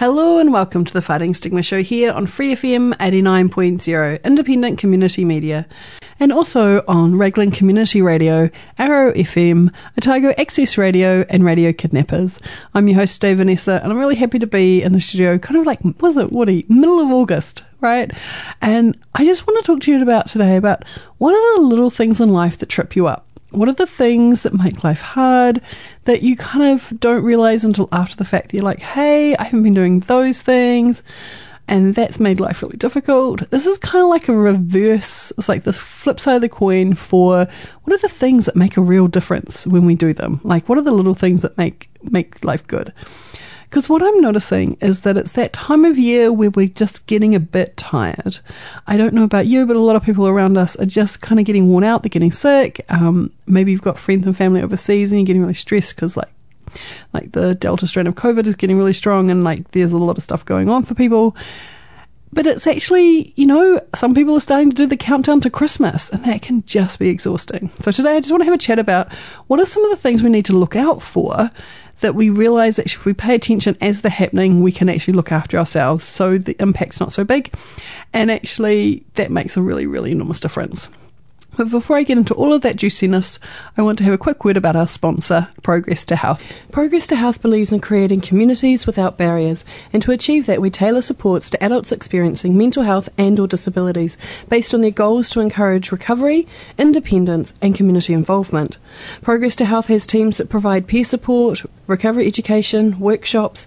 Hello and welcome to the Fighting Stigma Show here on Free FM 89.0, independent community media, and also on Raglan Community Radio, Arrow FM, Otago Access Radio, and Radio Kidnappers. I'm your host, Dave Vanessa, and I'm really happy to be in the studio, kind of like, was it, Woody, middle of August, right? And I just want to talk to you about today about what are the little things in life that trip you up? What are the things that make life hard that you kind of don't realize until after the fact that you're like, hey, I haven't been doing those things and that's made life really difficult. This is kind of like a reverse, it's like this flip side of the coin for what are the things that make a real difference when we do them? Like what are the little things that make make life good? Because what I'm noticing is that it's that time of year where we're just getting a bit tired. I don't know about you, but a lot of people around us are just kind of getting worn out. They're getting sick. Um, maybe you've got friends and family overseas and you're getting really stressed because, like, like the Delta strain of COVID is getting really strong and like there's a lot of stuff going on for people. But it's actually, you know, some people are starting to do the countdown to Christmas, and that can just be exhausting. So today I just want to have a chat about what are some of the things we need to look out for that we realize that if we pay attention as they're happening, we can actually look after ourselves so the impact's not so big. And actually, that makes a really, really enormous difference. But before I get into all of that juiciness, I want to have a quick word about our sponsor, Progress to Health. Progress to Health believes in creating communities without barriers, and to achieve that, we tailor supports to adults experiencing mental health and or disabilities based on their goals to encourage recovery, independence, and community involvement. Progress to Health has teams that provide peer support, recovery education, workshops,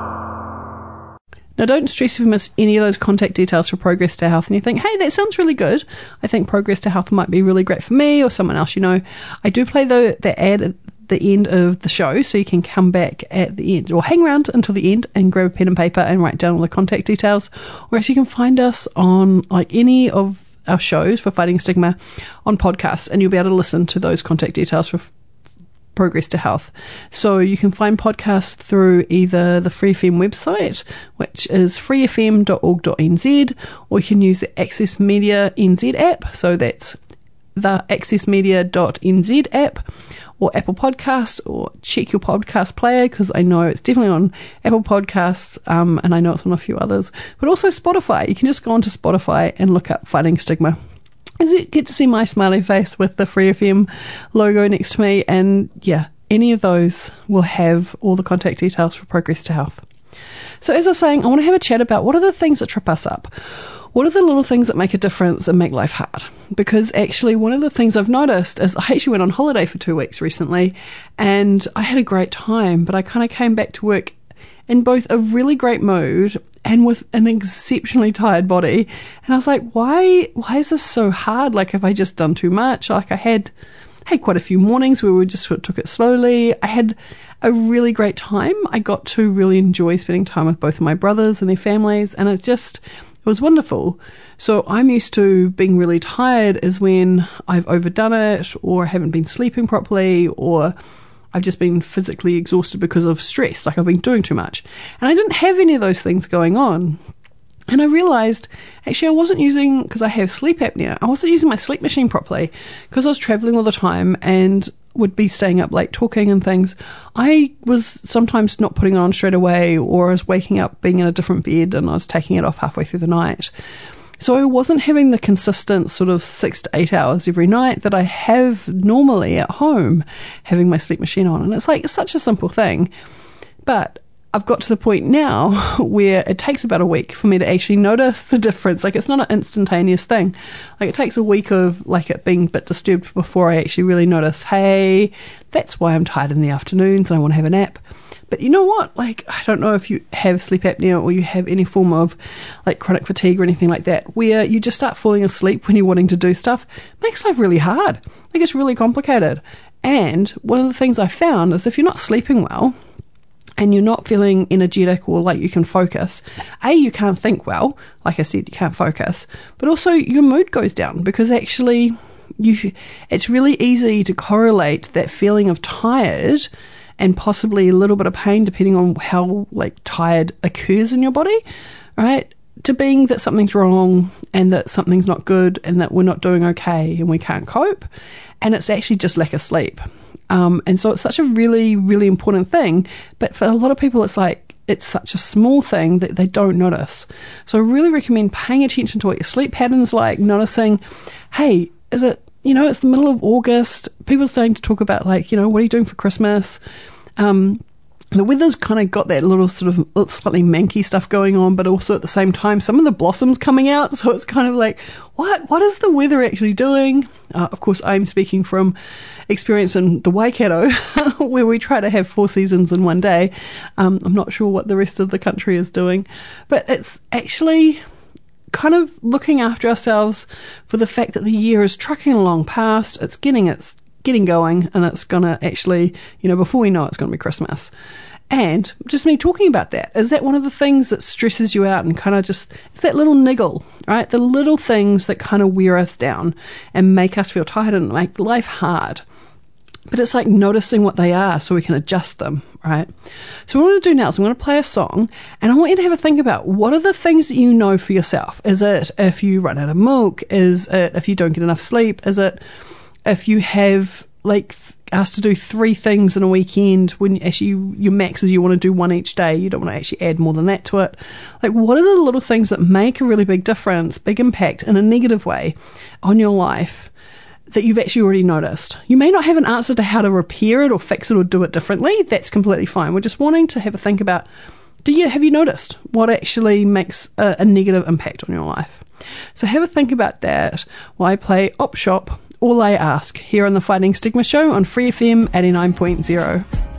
Now, don't stress if you miss any of those contact details for Progress to Health and you think, hey, that sounds really good. I think Progress to Health might be really great for me or someone else you know. I do play the, the ad at the end of the show, so you can come back at the end or hang around until the end and grab a pen and paper and write down all the contact details. Or else you can find us on like any of our shows for Fighting Stigma on podcasts and you'll be able to listen to those contact details for Progress to Health. So you can find podcasts through either the Free FM website, which is freefm.org.nz, or you can use the Access Media NZ app. So that's the accessmedia.nz app or Apple Podcasts or check your podcast player because I know it's definitely on Apple Podcasts um, and I know it's on a few others, but also Spotify. You can just go onto Spotify and look up Fighting Stigma is it get to see my smiley face with the Free FM logo next to me. And yeah, any of those will have all the contact details for Progress to Health. So, as I was saying, I want to have a chat about what are the things that trip us up? What are the little things that make a difference and make life hard? Because actually, one of the things I've noticed is I actually went on holiday for two weeks recently and I had a great time, but I kind of came back to work in both a really great mood and with an exceptionally tired body. And I was like, why, why is this so hard? Like, have I just done too much? Like, I had, had quite a few mornings where we just sort of took it slowly. I had a really great time. I got to really enjoy spending time with both of my brothers and their families, and it just it was wonderful. So I'm used to being really tired is when I've overdone it or haven't been sleeping properly or I've just been physically exhausted because of stress, like I've been doing too much. And I didn't have any of those things going on. And I realized actually I wasn't using, because I have sleep apnea, I wasn't using my sleep machine properly because I was traveling all the time and would be staying up late talking and things. I was sometimes not putting it on straight away or I was waking up being in a different bed and I was taking it off halfway through the night. So I wasn't having the consistent sort of six to eight hours every night that I have normally at home, having my sleep machine on. And it's like it's such a simple thing. But I've got to the point now where it takes about a week for me to actually notice the difference. Like it's not an instantaneous thing. Like it takes a week of like it being a bit disturbed before I actually really notice, hey, that's why I'm tired in the afternoons and I want to have a nap. But you know what? Like, I don't know if you have sleep apnea or you have any form of like chronic fatigue or anything like that, where you just start falling asleep when you're wanting to do stuff. It makes life really hard. Like, it's really complicated. And one of the things I found is if you're not sleeping well, and you're not feeling energetic or like you can focus, A, you can't think well. Like I said, you can't focus. But also your mood goes down because actually you, it's really easy to correlate that feeling of tired and possibly a little bit of pain depending on how like tired occurs in your body, right? To being that something's wrong and that something's not good and that we're not doing okay and we can't cope. And it's actually just lack of sleep. Um, and so it's such a really, really important thing. But for a lot of people, it's like, it's such a small thing that they don't notice. So I really recommend paying attention to what your sleep patterns like, noticing, hey, is it you know, it's the middle of August. People are starting to talk about, like, you know, what are you doing for Christmas? Um, the weather's kind of got that little sort of slightly manky stuff going on, but also at the same time, some of the blossoms coming out. So it's kind of like, what? What is the weather actually doing? Uh, of course, I'm speaking from experience in the Waikato, where we try to have four seasons in one day. Um, I'm not sure what the rest of the country is doing, but it's actually kind of looking after ourselves for the fact that the year is trucking along past, it's getting its getting going, and it's gonna actually, you know, before we know it, it's gonna be Christmas. And just me talking about that, is that one of the things that stresses you out and kind of just, it's that little niggle, right? The little things that kind of wear us down and make us feel tired and make life hard. But it's like noticing what they are so we can adjust them, right? So what I'm going to do now is I'm going to play a song and I want you to have a think about what are the things that you know for yourself? Is it if you run out of milk? Is it if you don't get enough sleep? Is it if you have like asked to do three things in a weekend when actually you, your max is you want to do one each day. You don't want to actually add more than that to it. Like, what are the little things that make a really big difference, big impact in a negative way on your life that you've actually already noticed. You may not have an answer to how to repair it or fix it or do it differently. That's completely fine. We're just wanting to have a think about do you have you noticed what actually makes a, a negative impact on your life? So have a think about that while I play Op Shop, All I Ask, here on the Fighting Stigma Show on Free FM 89.0.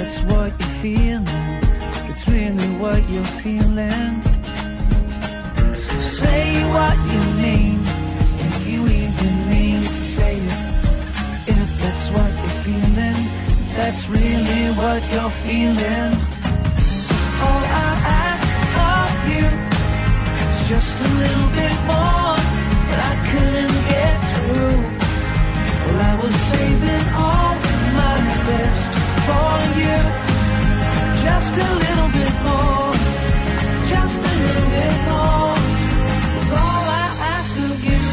that's what you're feeling. It's really what you're feeling. So say what you mean, if you even mean to say it. If that's what you're feeling, that's really what you're feeling. All I ask of you is just a little bit more, but I couldn't get through. Well, I was saving all my best you. Just a little bit more, just a little bit more. Is all I ask of you.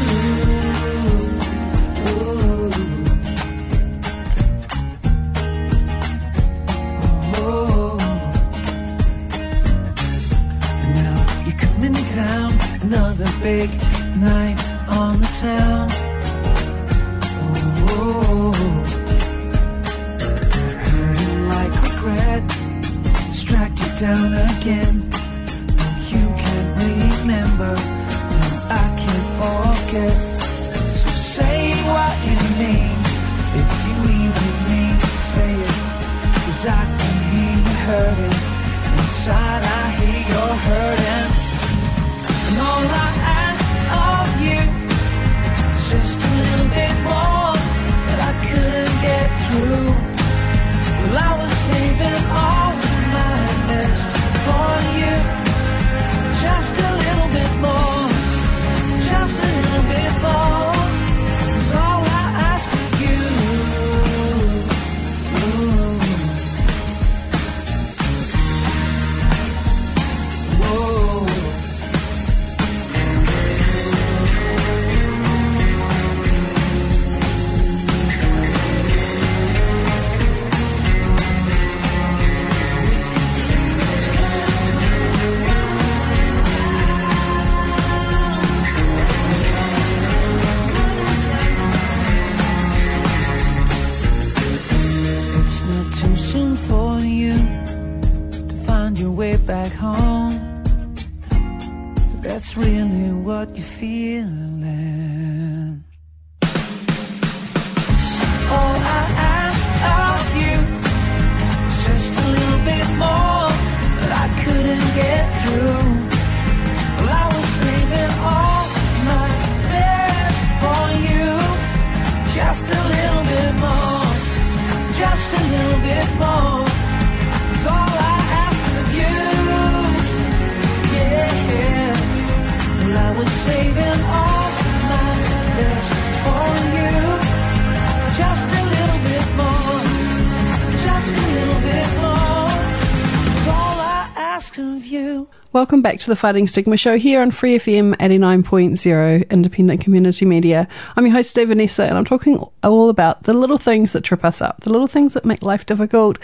Now you're coming another big night on the town. Down again. Welcome back to the Fighting Stigma Show here on Free FM 89.0 Independent Community Media. I'm your host, Dave Vanessa, and I'm talking all about the little things that trip us up, the little things that make life difficult,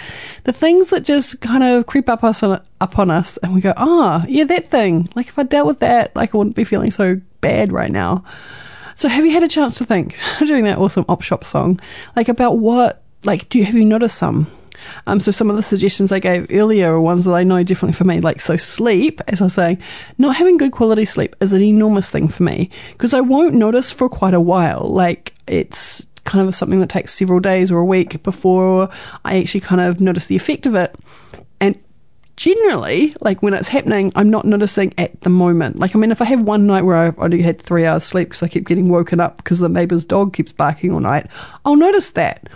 the things that just kind of creep up us on, up on us, and we go, ah, oh, yeah, that thing. Like if I dealt with that, like I wouldn't be feeling so bad right now. So have you had a chance to think, doing that awesome op shop song, like about what, like, do you, have you noticed some? Um, so some of the suggestions I gave earlier are ones that I know definitely for me. Like so, sleep, as I was saying, not having good quality sleep is an enormous thing for me because I won't notice for quite a while. Like it's kind of something that takes several days or a week before I actually kind of notice the effect of it. And generally, like when it's happening, I'm not noticing at the moment. Like, I mean, if I have one night where I've only had three hours sleep because I keep getting woken up because the neighbour's dog keeps barking all night, I'll notice that.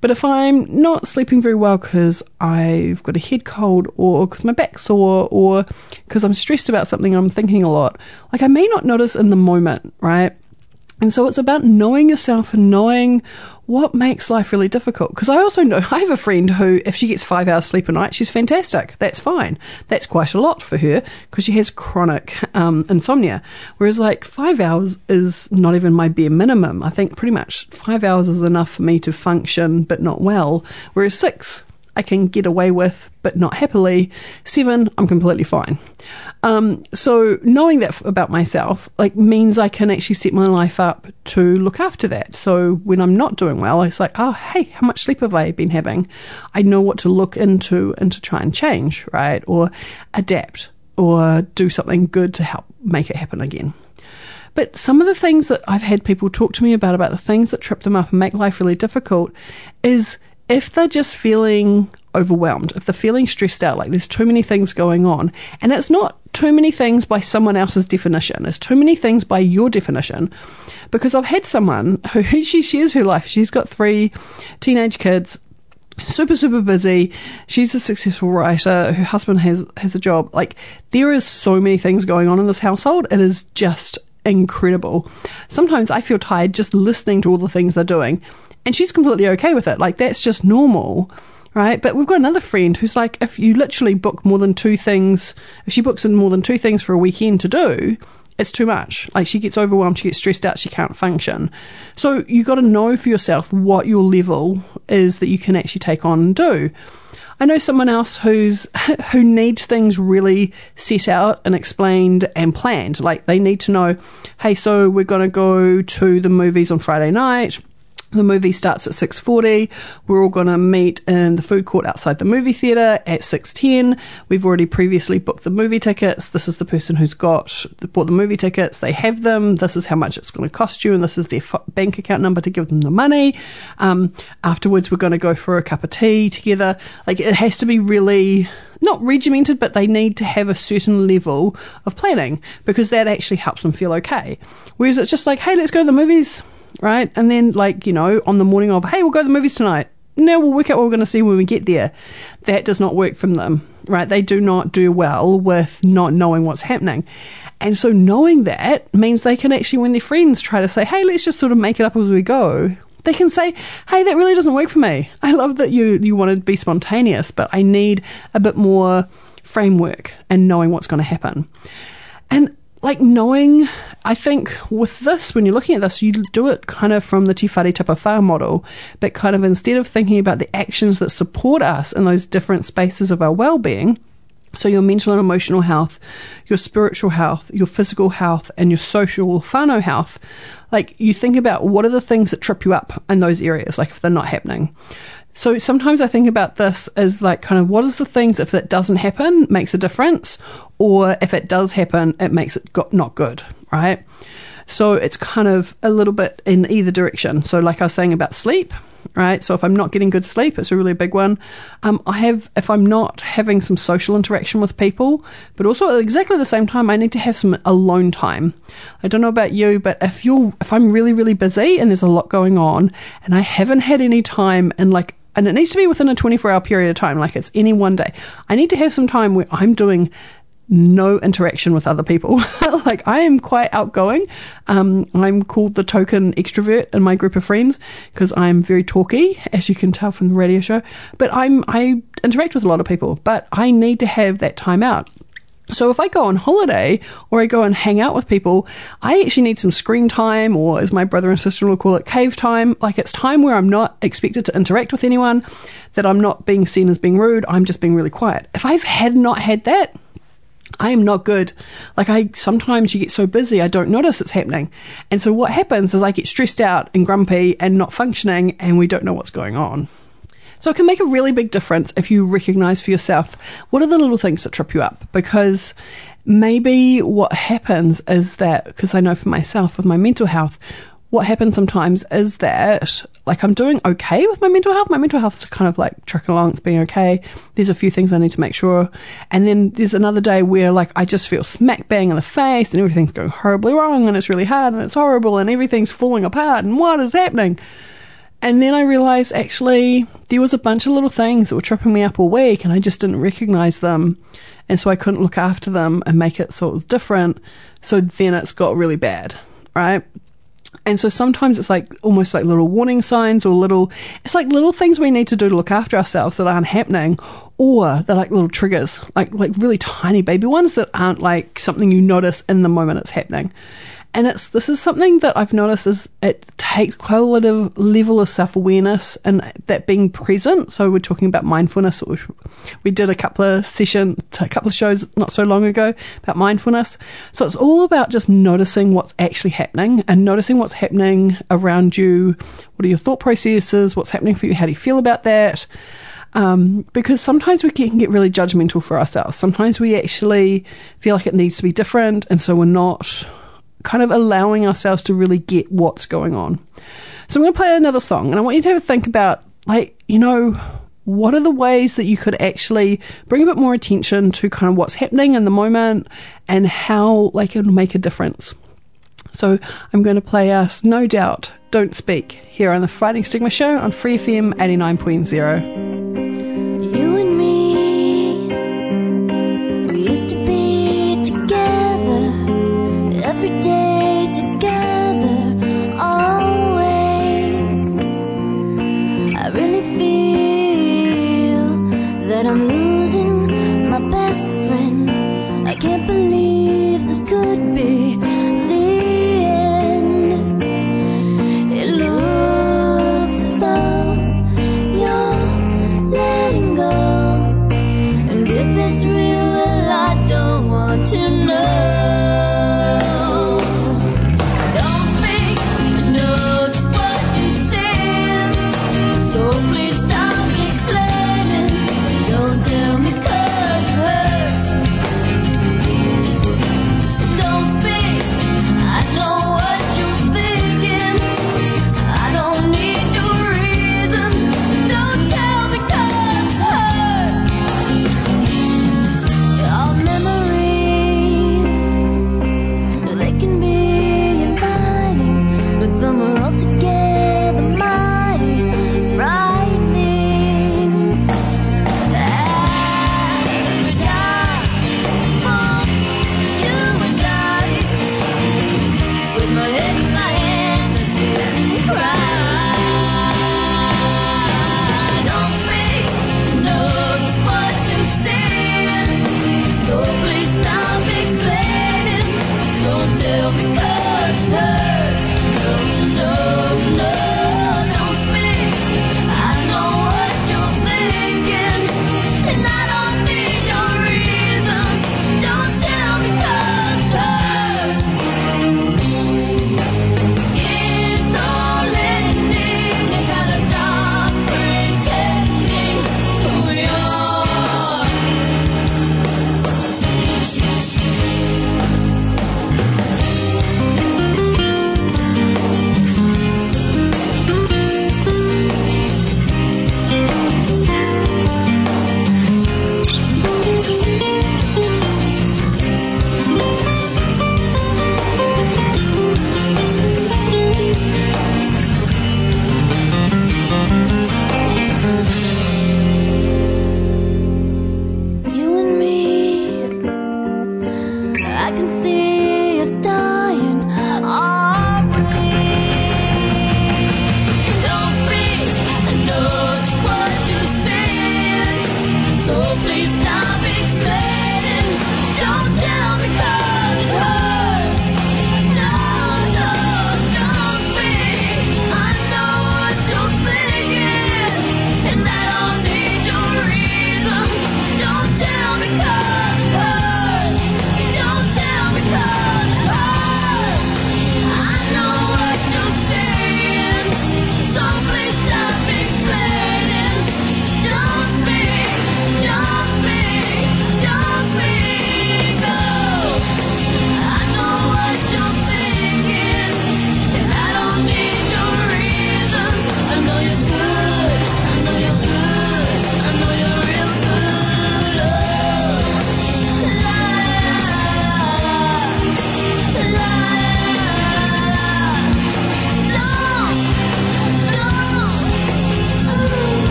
But if I'm not sleeping very well because I've got a head cold or because my back's sore or because I'm stressed about something I'm thinking a lot, like I may not notice in the moment, right? And so it's about knowing yourself and knowing what makes life really difficult. Because I also know I have a friend who, if she gets five hours sleep a night, she's fantastic. That's fine. That's quite a lot for her because she has chronic um, insomnia. Whereas, like, five hours is not even my bare minimum. I think pretty much five hours is enough for me to function but not well. Whereas six, I can get away with, but not happily. Seven, I'm completely fine. Um, so knowing that about myself, like, means I can actually set my life up to look after that. So when I'm not doing well, it's like, oh, hey, how much sleep have I been having? I know what to look into and to try and change, right? Or adapt or do something good to help make it happen again. But some of the things that I've had people talk to me about, about the things that trip them up and make life really difficult, is if they're just feeling overwhelmed, if they're feeling stressed out, like there's too many things going on, and it's not too many things by someone else's definition, it's too many things by your definition. Because I've had someone who she shares her life, she's got three teenage kids, super super busy she's a successful writer her husband has has a job like there is so many things going on in this household it is just incredible sometimes i feel tired just listening to all the things they're doing and she's completely okay with it like that's just normal right but we've got another friend who's like if you literally book more than two things if she books in more than two things for a weekend to do it's too much. Like she gets overwhelmed, she gets stressed out, she can't function. So you've got to know for yourself what your level is that you can actually take on and do. I know someone else who's who needs things really set out and explained and planned. Like they need to know, hey, so we're going to go to the movies on Friday night. The movie starts at 6:40. We're all going to meet in the food court outside the movie theater at 6:10. We've already previously booked the movie tickets. This is the person who's got bought the movie tickets. They have them. This is how much it's going to cost you, and this is their f- bank account number to give them the money. Um, afterwards, we're going to go for a cup of tea together. Like it has to be really not regimented, but they need to have a certain level of planning because that actually helps them feel okay. Whereas it's just like, hey, let's go to the movies right? And then, like, you know, on the morning of, hey, we'll go to the movies tonight. Now we'll work out what we're going to see when we get there. That does not work from them, right? They do not do well with not knowing what's happening. And so knowing that means they can actually, when their friends try to say, hey, let's just sort of make it up as we go, they can say, hey, that really doesn't work for me. I love that you, you want to be spontaneous, but I need a bit more framework and knowing what's going to happen. And like knowing, I think with this, when you're looking at this, you do it kind of from the Te Whare Tapa Whā model, but kind of instead of thinking about the actions that support us in those different spaces of our well-being, so your mental and emotional health, your spiritual health, your physical health, and your social whānau health, like you think about what are the things that trip you up in those areas, like if they're not happening. So sometimes I think about this as like kind of what is the things if it doesn't happen makes a difference, or if it does happen, it makes it not good, right? So it's kind of a little bit in either direction. So like I was saying about sleep, right? So if I'm not getting good sleep, it's a really big one. Um, I have if I'm not having some social interaction with people, but also at exactly the same time, I need to have some alone time. I don't know about you, but if you're if I'm really really busy and there's a lot going on, and I haven't had any time in like and it needs to be within a 24 hour period of time, like it's any one day. I need to have some time where I'm doing no interaction with other people. like I am quite outgoing. Um, I'm called the token extrovert in my group of friends because I'm very talky, as you can tell from the radio show. But I'm I interact with a lot of people, but I need to have that time out. So if I go on holiday or I go and hang out with people, I actually need some screen time or as my brother and sister will call it, cave time. Like it's time where I'm not expected to interact with anyone, that I'm not being seen as being rude. I'm just being really quiet. If I've had not had that, I am not good. Like I sometimes you get so busy I don't notice it's happening. And so what happens is I get stressed out and grumpy and not functioning and we don't know what's going on. So it can make a really big difference if you recognize for yourself what are the little things that trip you up because maybe what happens is that because I know for myself with my mental health what happens sometimes is that like I'm doing okay with my mental health. My mental health's kind of like trucking along, it's being okay. There's a few things I need to make sure. And then there's another day where like I just feel smack bang in the face and everything's going horribly wrong and it's really hard and it's horrible and everything's falling apart and what is happening? And then I realized actually there was a bunch of little things that were tripping me up all week and I just didn't recognize them. And so I couldn't look after them and make it so it was different. So then it's got really bad, right? And so sometimes it's like almost like little warning signs or little, it's like little things we need to do to look after ourselves that aren't happening or they're like little triggers, like, like really tiny baby ones that aren't like something you notice in the moment it's happening. And it's this is something that I've noticed is it takes quite a lot of level of self awareness and that being present. So we're talking about mindfulness. We did a couple of sessions, a couple of shows not so long ago about mindfulness. So it's all about just noticing what's actually happening and noticing what's happening around you. What are your thought processes? What's happening for you? How do you feel about that? Um, because sometimes we can get really judgmental for ourselves. Sometimes we actually feel like it needs to be different, and so we're not kind of allowing ourselves to really get what's going on. So I'm going to play another song, and I want you to have a think about, like, you know, what are the ways that you could actually bring a bit more attention to kind of what's happening in the moment and how, like, it'll make a difference. So I'm going to play us No Doubt, Don't Speak here on the Fighting Stigma Show on Free FM 89.0.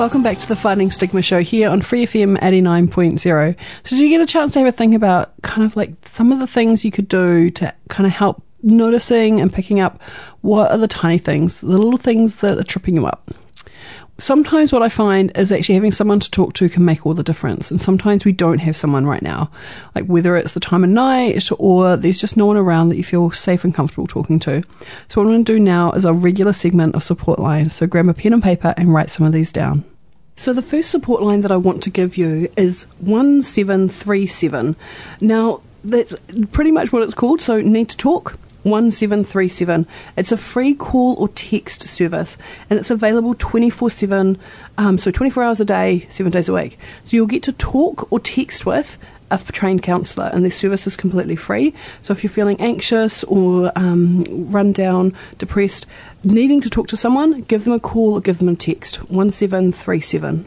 Welcome back to the Fighting Stigma Show here on Free FM 89.0. So, did you get a chance to have a think about kind of like some of the things you could do to kind of help noticing and picking up what are the tiny things, the little things that are tripping you up? Sometimes what I find is actually having someone to talk to can make all the difference. And sometimes we don't have someone right now. Like whether it's the time of night or there's just no one around that you feel safe and comfortable talking to. So what I'm going to do now is a regular segment of support line. So grab a pen and paper and write some of these down. So the first support line that I want to give you is 1737. Now, that's pretty much what it's called, so need to talk. 1737. It's a free call or text service and it's available 24 7, um, so 24 hours a day, 7 days a week. So you'll get to talk or text with a trained counsellor, and this service is completely free. So if you're feeling anxious or um, run down, depressed, needing to talk to someone, give them a call or give them a text 1737.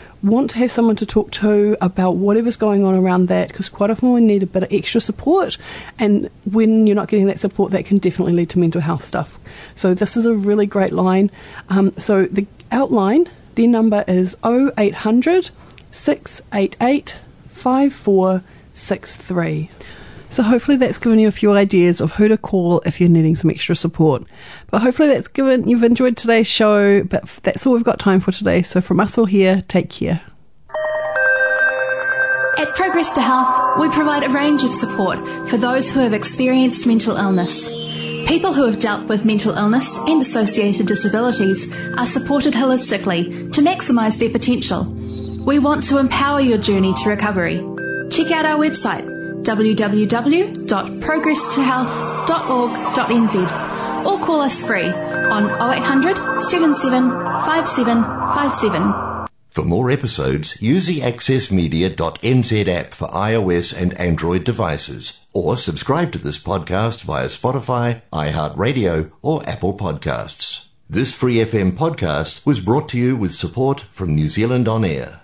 want to have someone to talk to about whatever's going on around that because quite often we need a bit of extra support and when you're not getting that support that can definitely lead to mental health stuff. So this is a really great line. Um, so the outline their number is 0800 688 5463 so hopefully that's given you a few ideas of who to call if you're needing some extra support. But hopefully that's given you've enjoyed today's show. But that's all we've got time for today. So from us all here, take care. At Progress to Health, we provide a range of support for those who have experienced mental illness. People who have dealt with mental illness and associated disabilities are supported holistically to maximise their potential. We want to empower your journey to recovery. Check out our website www.progresstohealth.org.nz or call us free on 0800 77 5757. For more episodes, use the accessmedia.nz app for iOS and Android devices, or subscribe to this podcast via Spotify, iHeartRadio, or Apple Podcasts. This Free FM podcast was brought to you with support from New Zealand On Air.